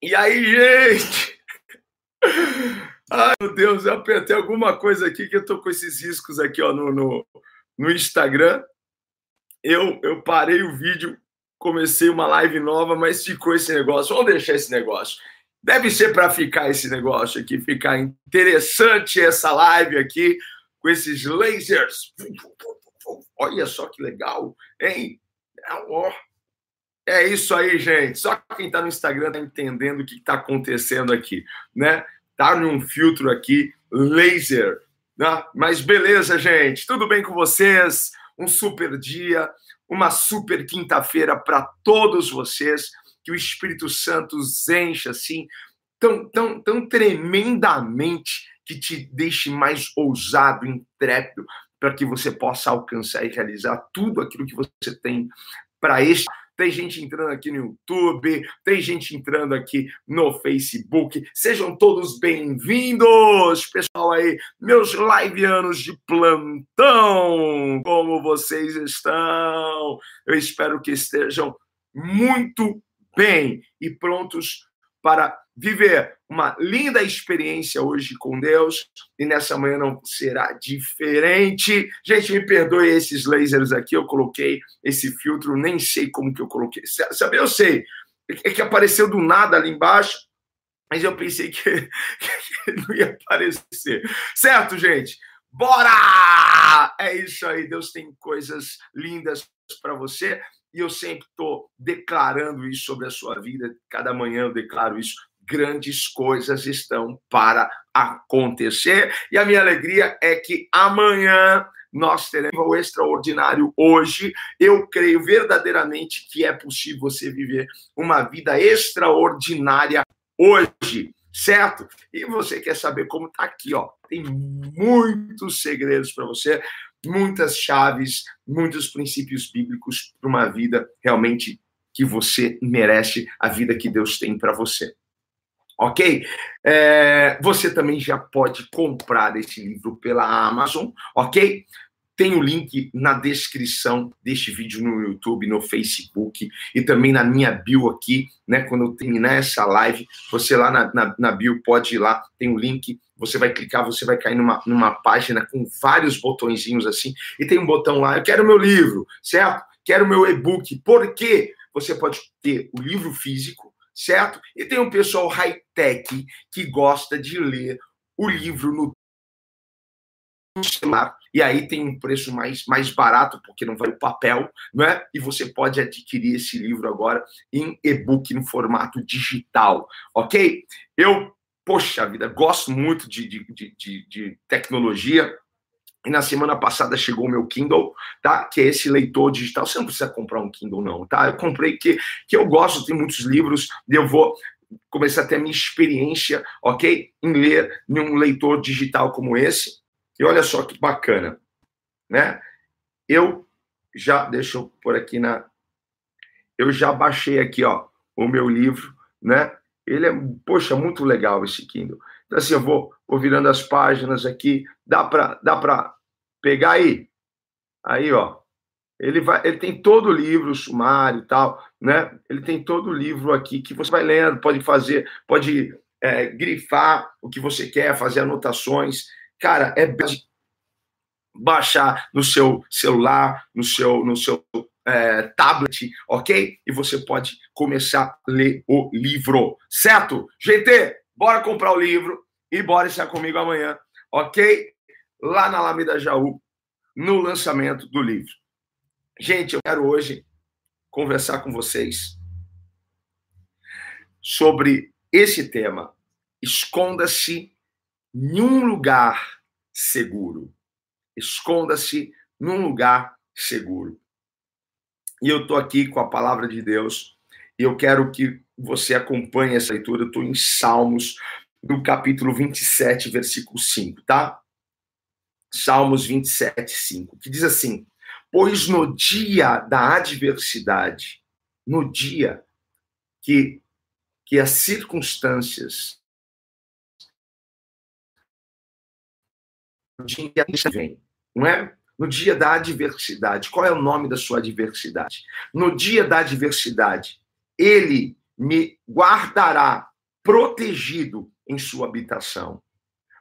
E aí, gente? Ai, meu Deus, eu apertei alguma coisa aqui que eu tô com esses riscos aqui, ó, no, no, no Instagram. Eu, eu parei o vídeo, comecei uma live nova, mas ficou esse negócio. Vamos deixar esse negócio. Deve ser para ficar esse negócio aqui, ficar interessante essa live aqui, com esses lasers. Olha só que legal, hein? É isso aí, gente. Só quem está no Instagram está entendendo o que está acontecendo aqui, né? Tá num filtro aqui, laser. Né? Mas beleza, gente. Tudo bem com vocês? Um super dia, uma super quinta-feira para todos vocês. Que o Espírito Santo os encha assim, tão, tão, tão tremendamente que te deixe mais ousado, intrépido, para que você possa alcançar e realizar tudo aquilo que você tem para este tem gente entrando aqui no YouTube, tem gente entrando aqui no Facebook. Sejam todos bem-vindos, pessoal aí, meus liveanos de plantão. Como vocês estão? Eu espero que estejam muito bem e prontos para viver uma linda experiência hoje com Deus e nessa manhã não será diferente. Gente, me perdoe esses lasers aqui, eu coloquei esse filtro, nem sei como que eu coloquei. Sabe, eu sei, é que apareceu do nada ali embaixo, mas eu pensei que, que não ia aparecer. Certo, gente? Bora! É isso aí, Deus tem coisas lindas para você e eu sempre estou declarando isso sobre a sua vida. Cada manhã eu declaro isso grandes coisas estão para acontecer. E a minha alegria é que amanhã nós teremos o extraordinário hoje. Eu creio verdadeiramente que é possível você viver uma vida extraordinária hoje, certo? E você quer saber como tá aqui, ó. Tem muitos segredos para você, muitas chaves, muitos princípios bíblicos para uma vida realmente que você merece, a vida que Deus tem para você ok? É, você também já pode comprar esse livro pela Amazon, ok? Tem o link na descrição deste vídeo no YouTube, no Facebook e também na minha bio aqui, né? Quando eu terminar essa live, você lá na, na, na bio pode ir lá, tem o um link, você vai clicar, você vai cair numa, numa página com vários botõezinhos assim, e tem um botão lá, eu quero meu livro, certo? Quero meu e-book. Por quê? Você pode ter o livro físico, certo? E tem um pessoal high-tech que gosta de ler o livro no celular. E aí tem um preço mais, mais barato, porque não vai o papel, não é? E você pode adquirir esse livro agora em e-book, no formato digital, ok? Eu, poxa vida, gosto muito de, de, de, de tecnologia, e na semana passada chegou o meu Kindle, tá? Que é esse leitor digital. Você não precisa comprar um Kindle, não, tá? Eu comprei que, que eu gosto, tem muitos livros, e eu vou começar a ter a minha experiência, ok? Em ler em um leitor digital como esse. E olha só que bacana, né? Eu já, deixa eu pôr aqui na. Eu já baixei aqui, ó, o meu livro, né? Ele é, poxa, muito legal esse Kindle. Então, assim, eu vou, vou virando as páginas aqui, dá para dá para pegar aí. Aí, ó. Ele vai, ele tem todo o livro, o sumário e tal, né? Ele tem todo o livro aqui que você vai lendo, pode fazer, pode é, grifar o que você quer, fazer anotações. Cara, é baixar no seu celular, no seu, no seu é, tablet, ok? E você pode começar a ler o livro, certo? GT, bora comprar o livro e bora estar comigo amanhã, ok? Lá na Alameda Jaú, no lançamento do livro. Gente, eu quero hoje conversar com vocês sobre esse tema. Esconda-se em um lugar seguro. Esconda-se num lugar seguro. E eu estou aqui com a palavra de Deus e eu quero que você acompanhe essa leitura. Eu estou em Salmos, no capítulo 27, versículo 5, tá? Salmos 27, 5, que diz assim: Pois no dia da adversidade, no dia que, que as circunstâncias no dia que vem, não é? No dia da adversidade, qual é o nome da sua adversidade? No dia da adversidade, ele me guardará protegido em sua habitação.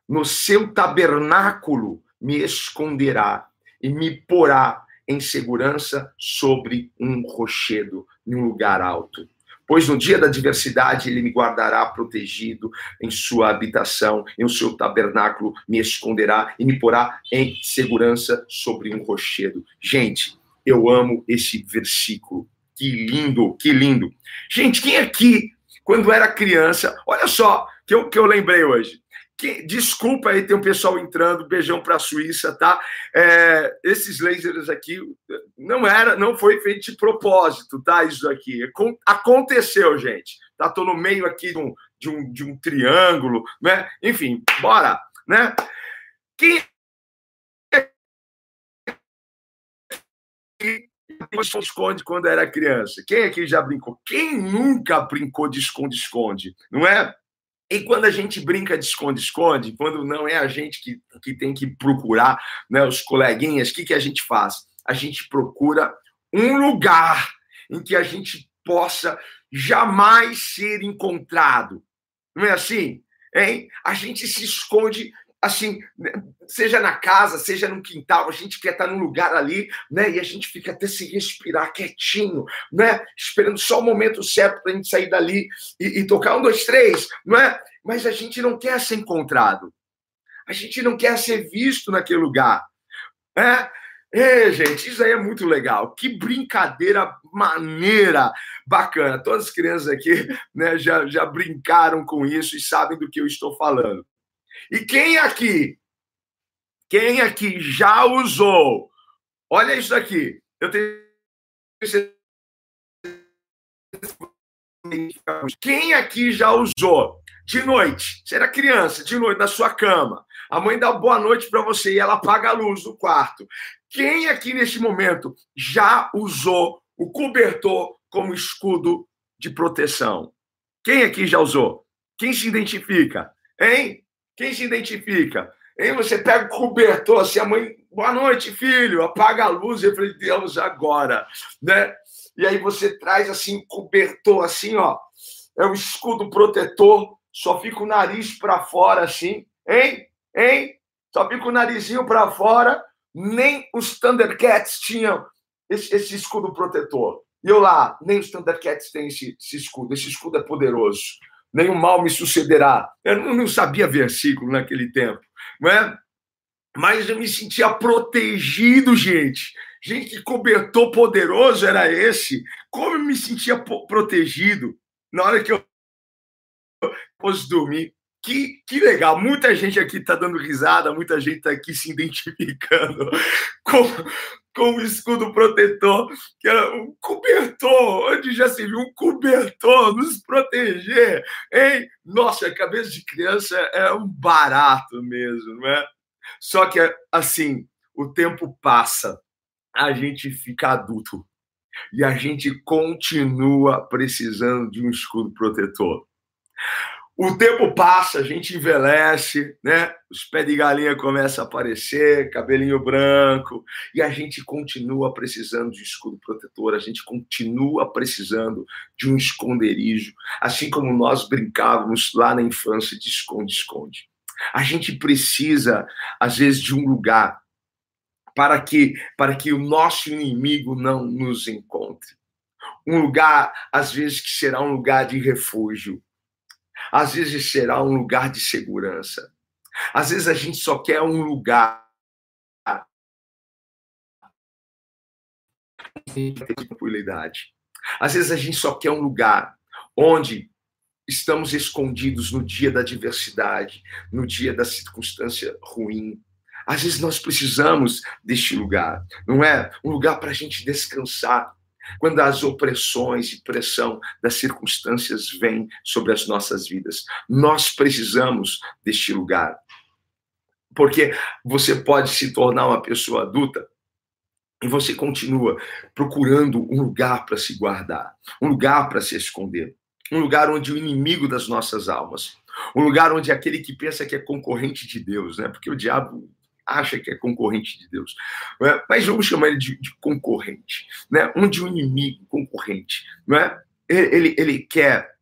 No seu tabernáculo me esconderá e me porá em segurança sobre um rochedo, em um lugar alto. Pois no dia da adversidade ele me guardará protegido em sua habitação, em o seu tabernáculo me esconderá e me porá em segurança sobre um rochedo. Gente, eu amo esse versículo. Que lindo, que lindo. Gente, quem aqui, quando era criança, olha só que eu, que eu lembrei hoje. Que, desculpa aí, tem um pessoal entrando, beijão para a Suíça, tá? É, esses lasers aqui não era, não foi feito de propósito, tá? Isso aqui aconteceu, gente. Tá? Tô no meio aqui de um, de um, de um triângulo, né? Enfim, bora, né? Quem esconde quando era criança? Quem aqui já brincou? Quem nunca brincou de esconde-esconde? Não é? E quando a gente brinca de esconde-esconde, quando não é a gente que, que tem que procurar né, os coleguinhas, o que, que a gente faz? A gente procura um lugar em que a gente possa jamais ser encontrado. Não é assim? Hein? A gente se esconde assim, né, seja na casa, seja no quintal, a gente quer estar num lugar ali, né? E a gente fica até se respirar quietinho, né? Esperando só o momento certo para a gente sair dali e, e, tocar um, dois, três, não é? Mas a gente não quer ser encontrado. A gente não quer ser visto naquele lugar. Né? É, gente, isso aí é muito legal. Que brincadeira maneira, bacana. Todas as crianças aqui né, já, já brincaram com isso e sabem do que eu estou falando. E quem aqui, quem aqui já usou? Olha isso aqui. Eu tenho quem aqui já usou de noite? Você era criança, de noite, na sua cama. A mãe dá boa noite para você e ela apaga a luz do quarto. Quem aqui neste momento já usou o cobertor como escudo de proteção? Quem aqui já usou? Quem se identifica? Hein? Quem se identifica? Hein? Você pega o cobertor, assim, a mãe, boa noite, filho, apaga a luz. Eu falei, Deus, agora, né? E aí você traz, assim, cobertor, assim, ó, é um escudo protetor, só fica o nariz para fora, assim, hein? Hein? Só fica o narizinho para fora. Nem os Thundercats tinham esse, esse, escudo protetor. E eu lá, nem os Thundercats têm esse, esse escudo. Esse escudo é poderoso nenhum mal me sucederá. Eu não sabia versículo naquele tempo, não é? Mas eu me sentia protegido, gente. Gente, que cobertor poderoso era esse? Como eu me sentia protegido na hora que eu fosse dormir. Que, que legal, muita gente aqui está dando risada, muita gente está aqui se identificando com, com o escudo protetor, que era um cobertor, onde já se viu um cobertor nos proteger, hein? Nossa, a cabeça de criança é um barato mesmo, não é? Só que, assim, o tempo passa, a gente fica adulto e a gente continua precisando de um escudo protetor. O tempo passa, a gente envelhece, né? Os pés de galinha começam a aparecer, cabelinho branco, e a gente continua precisando de escudo protetor, a gente continua precisando de um esconderijo, assim como nós brincávamos lá na infância de esconde-esconde. A gente precisa, às vezes, de um lugar para que para que o nosso inimigo não nos encontre. Um lugar, às vezes, que será um lugar de refúgio às vezes será um lugar de segurança. Às vezes a gente só quer um lugar de tranquilidade. Às vezes a gente só quer um lugar onde estamos escondidos no dia da adversidade, no dia da circunstância ruim. Às vezes nós precisamos deste lugar, não é? Um lugar para a gente descansar, quando as opressões e pressão das circunstâncias vêm sobre as nossas vidas. Nós precisamos deste lugar. Porque você pode se tornar uma pessoa adulta e você continua procurando um lugar para se guardar, um lugar para se esconder, um lugar onde o inimigo das nossas almas, um lugar onde aquele que pensa que é concorrente de Deus, né? Porque o diabo acha que é concorrente de Deus. É? Mas vamos chamar ele de, de concorrente, né? onde o inimigo, concorrente, não é? ele, ele quer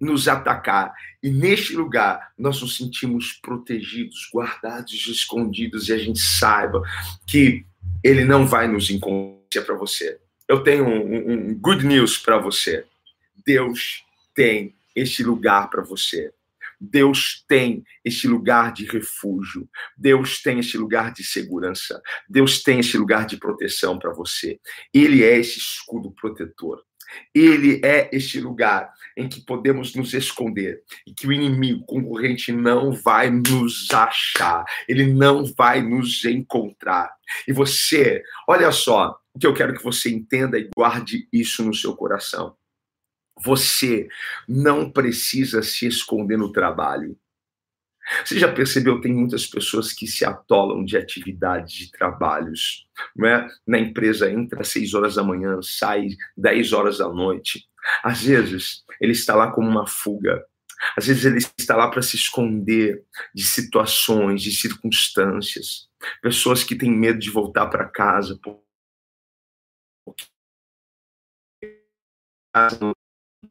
nos atacar. E neste lugar nós nos sentimos protegidos, guardados, escondidos, e a gente saiba que ele não vai nos encontrar para você. Eu tenho um, um good news para você. Deus tem este lugar para você. Deus tem este lugar de refúgio. Deus tem este lugar de segurança. Deus tem este lugar de proteção para você. Ele é esse escudo protetor. Ele é este lugar em que podemos nos esconder e que o inimigo concorrente não vai nos achar, ele não vai nos encontrar. E você, olha só, o que eu quero que você entenda e guarde isso no seu coração. Você não precisa se esconder no trabalho. Você já percebeu, tem muitas pessoas que se atolam de atividades, de trabalhos, não é? Na empresa entra às 6 horas da manhã, sai 10 horas da noite. Às vezes, ele está lá como uma fuga. Às vezes ele está lá para se esconder de situações, de circunstâncias. Pessoas que têm medo de voltar para casa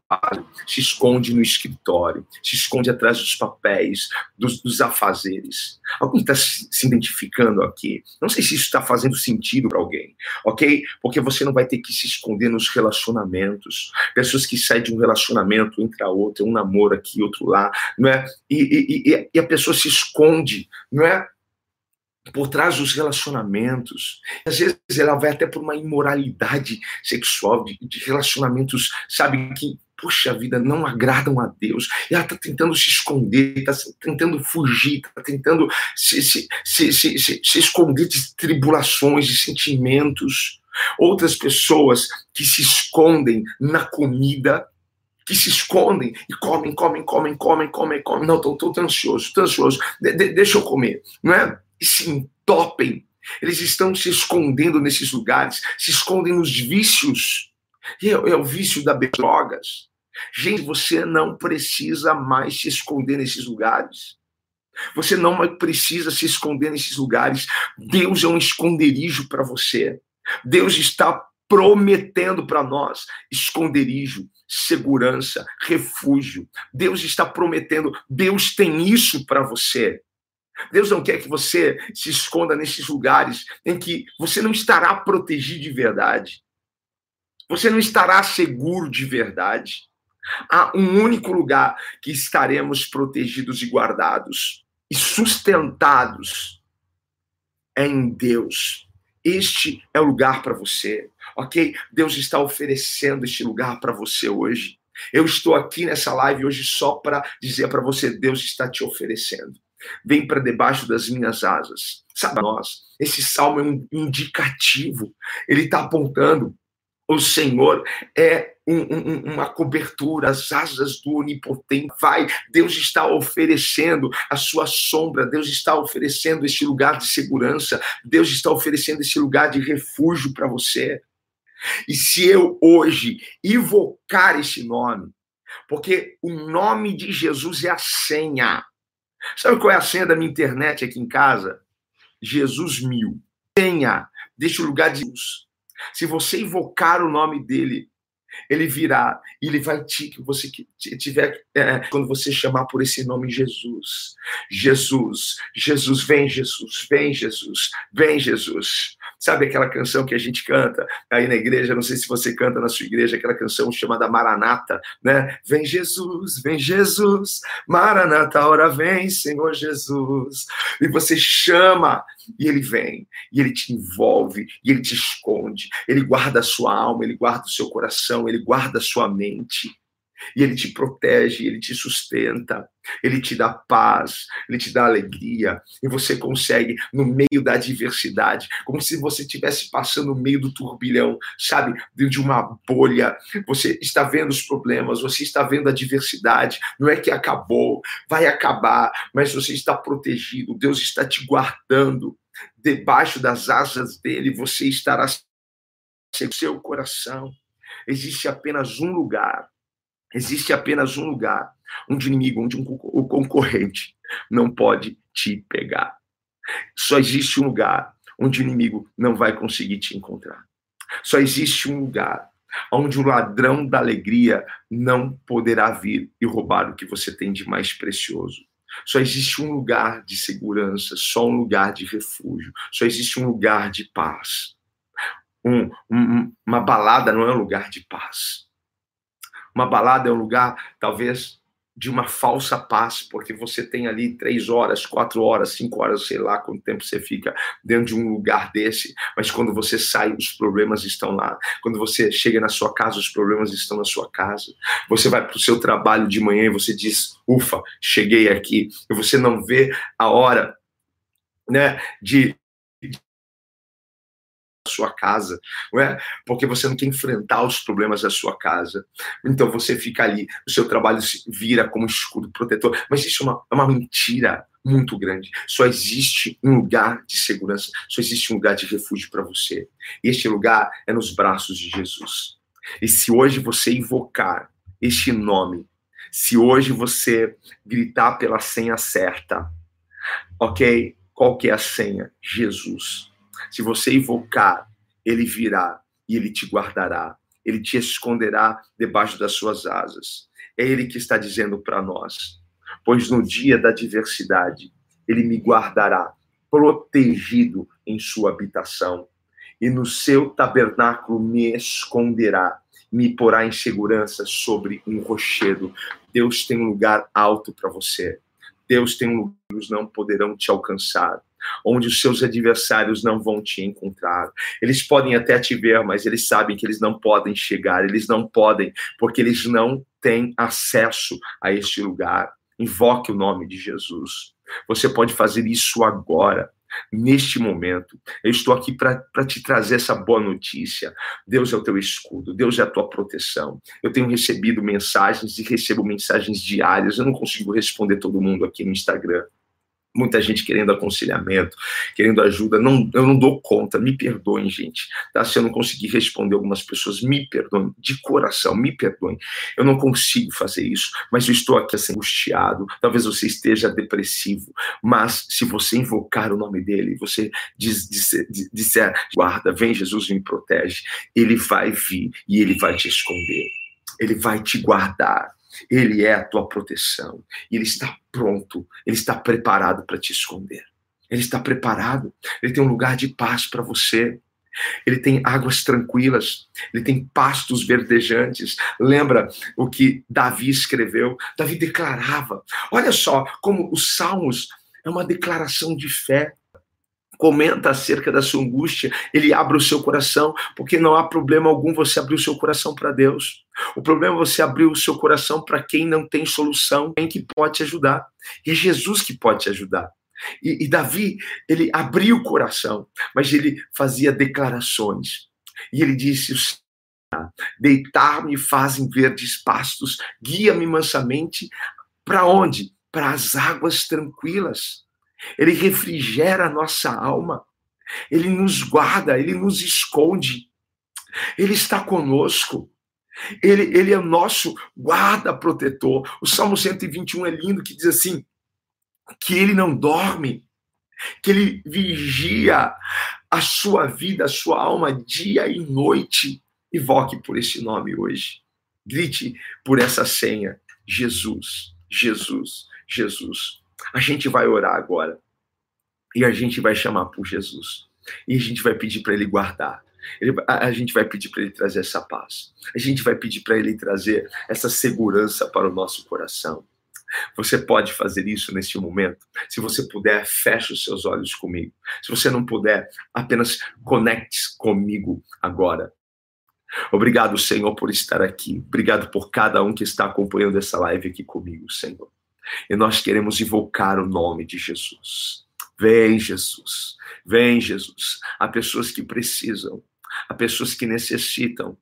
porque se esconde no escritório, se esconde atrás dos papéis, dos, dos afazeres. Alguém está se, se identificando aqui? Não sei se isso está fazendo sentido para alguém, ok? Porque você não vai ter que se esconder nos relacionamentos. Pessoas que saem de um relacionamento, entra outro, um namoro aqui, outro lá, não é? E, e, e, e a pessoa se esconde, não é? Por trás dos relacionamentos. Às vezes ela vai até por uma imoralidade sexual, de, de relacionamentos, sabe, que, poxa vida, não agradam a Deus. E ela está tentando se esconder, está tentando fugir, está tentando se, se, se, se, esconder de tribulações, de sentimentos. Outras pessoas que se escondem na comida, que se escondem e comem, comem, comem, comem, comem, comem. Não, estou ansioso, estou ansioso, de, de, deixa eu comer, não é? E se entopem. Eles estão se escondendo nesses lugares, se escondem nos vícios. E é, é o vício das drogas. Gente, você não precisa mais se esconder nesses lugares. Você não precisa se esconder nesses lugares. Deus é um esconderijo para você. Deus está prometendo para nós esconderijo, segurança, refúgio. Deus está prometendo, Deus tem isso para você. Deus não quer que você se esconda nesses lugares em que você não estará protegido de verdade. Você não estará seguro de verdade. Há um único lugar que estaremos protegidos e guardados e sustentados é em Deus. Este é o lugar para você, ok? Deus está oferecendo este lugar para você hoje. Eu estou aqui nessa live hoje só para dizer para você: Deus está te oferecendo vem para debaixo das minhas asas. Sabe nós, esse salmo é um indicativo. Ele está apontando o Senhor é um, um, uma cobertura, as asas do onipotente. Vai, Deus está oferecendo a sua sombra, Deus está oferecendo esse lugar de segurança, Deus está oferecendo esse lugar de refúgio para você. E se eu hoje invocar esse nome, porque o nome de Jesus é a senha, Sabe qual é a senha da minha internet aqui em casa? Jesus mil. Tenha, deixa o lugar de Deus. Se você invocar o nome dele, ele virá e ele vai te que você tiver é, quando você chamar por esse nome Jesus, Jesus, Jesus vem Jesus, vem Jesus, vem Jesus. Sabe aquela canção que a gente canta aí na igreja? Não sei se você canta na sua igreja, aquela canção chamada Maranata, né? Vem Jesus, vem Jesus, Maranata, hora vem, Senhor Jesus. E você chama e ele vem, e ele te envolve, e ele te esconde, ele guarda a sua alma, ele guarda o seu coração, ele guarda a sua mente. E ele te protege, ele te sustenta, ele te dá paz, ele te dá alegria, e você consegue, no meio da adversidade, como se você estivesse passando no meio do turbilhão, sabe, de uma bolha. Você está vendo os problemas, você está vendo a adversidade, não é que acabou, vai acabar, mas você está protegido, Deus está te guardando. Debaixo das asas dele, você estará seu coração. Existe apenas um lugar Existe apenas um lugar onde o inimigo, onde um, o concorrente não pode te pegar. Só existe um lugar onde o inimigo não vai conseguir te encontrar. Só existe um lugar onde o ladrão da alegria não poderá vir e roubar o que você tem de mais precioso. Só existe um lugar de segurança, só um lugar de refúgio, só existe um lugar de paz. Um, um, uma balada não é um lugar de paz. Uma balada é um lugar, talvez, de uma falsa paz, porque você tem ali três horas, quatro horas, cinco horas, sei lá quanto tempo você fica dentro de um lugar desse, mas quando você sai, os problemas estão lá. Quando você chega na sua casa, os problemas estão na sua casa. Você vai para o seu trabalho de manhã e você diz, ufa, cheguei aqui. E você não vê a hora né, de sua casa, não é? Porque você não quer enfrentar os problemas da sua casa. Então você fica ali, o seu trabalho se vira como escudo protetor. Mas isso é uma, é uma mentira muito grande. Só existe um lugar de segurança, só existe um lugar de refúgio para você. E este lugar é nos braços de Jesus. E se hoje você invocar este nome, se hoje você gritar pela senha certa, ok? Qual que é a senha? Jesus. Se você invocar, ele virá e ele te guardará. Ele te esconderá debaixo das suas asas. É ele que está dizendo para nós. Pois no dia da adversidade, ele me guardará protegido em sua habitação, e no seu tabernáculo me esconderá, me porá em segurança sobre um rochedo. Deus tem um lugar alto para você. Deus tem um lugar que não poderão te alcançar onde os seus adversários não vão te encontrar. Eles podem até te ver, mas eles sabem que eles não podem chegar, eles não podem, porque eles não têm acesso a este lugar. Invoque o nome de Jesus. Você pode fazer isso agora neste momento. Eu estou aqui para te trazer essa boa notícia. Deus é o teu escudo, Deus é a tua proteção. Eu tenho recebido mensagens e recebo mensagens diárias. Eu não consigo responder todo mundo aqui no Instagram muita gente querendo aconselhamento, querendo ajuda. Não, eu não dou conta, me perdoem, gente. Tá? Se eu não conseguir responder algumas pessoas, me perdoem, de coração, me perdoem. Eu não consigo fazer isso, mas eu estou aqui assim, angustiado. Talvez você esteja depressivo, mas se você invocar o nome dele, você diz, disser, disser guarda, vem Jesus me protege, ele vai vir e ele vai te esconder. Ele vai te guardar ele é a tua proteção. Ele está pronto, ele está preparado para te esconder. Ele está preparado, ele tem um lugar de paz para você. Ele tem águas tranquilas, ele tem pastos verdejantes. Lembra o que Davi escreveu? Davi declarava. Olha só como os Salmos é uma declaração de fé comenta acerca da sua angústia, ele abre o seu coração, porque não há problema algum você abrir o seu coração para Deus. O problema é você abrir o seu coração para quem não tem solução, quem que pode te ajudar. E é Jesus que pode te ajudar. E, e Davi, ele abriu o coração, mas ele fazia declarações. E ele disse: Deitar-me fazem verdes pastos, guia-me mansamente para onde? Para as águas tranquilas ele refrigera a nossa alma, ele nos guarda, ele nos esconde, ele está conosco. Ele, ele é nosso guarda protetor. O Salmo 121 é lindo que diz assim: que ele não dorme, que ele vigia a sua vida, a sua alma, dia e noite. Invoque por esse nome hoje. Grite por essa senha: Jesus, Jesus, Jesus. A gente vai orar agora. E a gente vai chamar por Jesus. E a gente vai pedir para ele guardar. Ele, a, a, gente vai pedir para ele trazer essa paz. A gente vai pedir para ele trazer essa segurança para o nosso coração. Você pode fazer isso neste momento. Se você puder, feche os seus olhos comigo. Se você não puder, apenas conecte comigo agora. Obrigado, Senhor, por estar aqui. Obrigado por cada um que está acompanhando essa live aqui comigo, Senhor. E nós queremos invocar o nome de Jesus. Vem, Jesus. Vem, Jesus. Há pessoas que precisam, há pessoas que necessitam.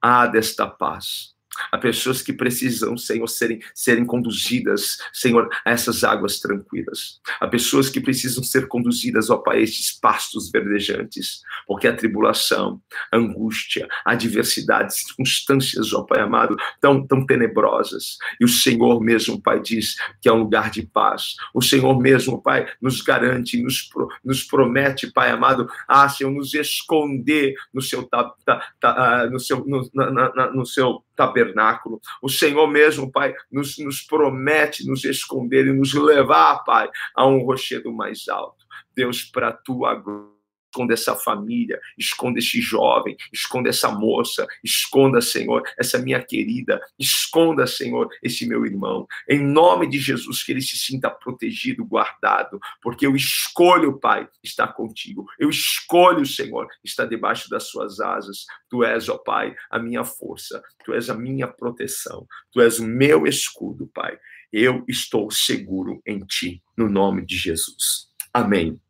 Ah, desta paz. Há pessoas que precisam, Senhor, serem, serem conduzidas, Senhor, a essas águas tranquilas. Há pessoas que precisam ser conduzidas, ó Pai, a estes pastos verdejantes, porque a tribulação, a angústia, a adversidade, circunstâncias, ó Pai amado, tão, tão tenebrosas. E o Senhor mesmo, Pai, diz que é um lugar de paz. O Senhor mesmo, Pai, nos garante, nos, nos promete, Pai amado, ah, Senhor, nos esconder no seu, ta, ta, ta, ah, no seu, no, na, na, no seu tabernáculo. O Senhor mesmo, Pai, nos, nos promete nos esconder e nos levar, Pai, a um rochedo mais alto. Deus, para a tua glória esconda essa família, esconda esse jovem, esconda essa moça, esconda, Senhor, essa minha querida, esconda, Senhor, esse meu irmão. Em nome de Jesus, que ele se sinta protegido, guardado, porque eu escolho, Pai, estar contigo. Eu escolho, Senhor, estar debaixo das suas asas. Tu és, ó Pai, a minha força, tu és a minha proteção, tu és o meu escudo, Pai. Eu estou seguro em ti, no nome de Jesus. Amém.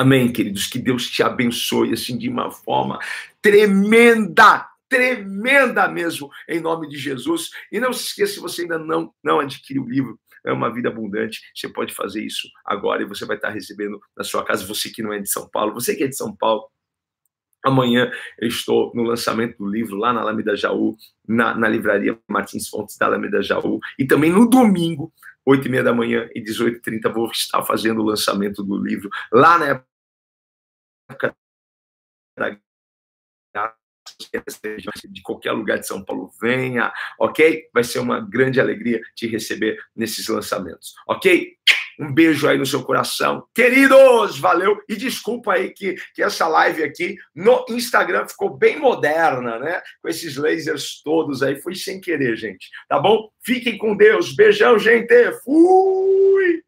Amém, queridos. Que Deus te abençoe assim de uma forma tremenda, tremenda mesmo, em nome de Jesus. E não se esqueça, se você ainda não, não adquiriu o livro, é uma vida abundante. Você pode fazer isso agora e você vai estar recebendo na sua casa. Você que não é de São Paulo, você que é de São Paulo, Amanhã eu estou no lançamento do livro lá na Alameda Jaú, na, na livraria Martins Fontes da Alameda Jaú. E também no domingo, 8 e meia da manhã e 18h30, vou estar fazendo o lançamento do livro lá na da de qualquer lugar de São Paulo, venha, ok? Vai ser uma grande alegria te receber nesses lançamentos, ok? Um beijo aí no seu coração. Queridos, valeu. E desculpa aí que, que essa live aqui no Instagram ficou bem moderna, né? Com esses lasers todos aí. Foi sem querer, gente. Tá bom? Fiquem com Deus. Beijão, gente. Fui!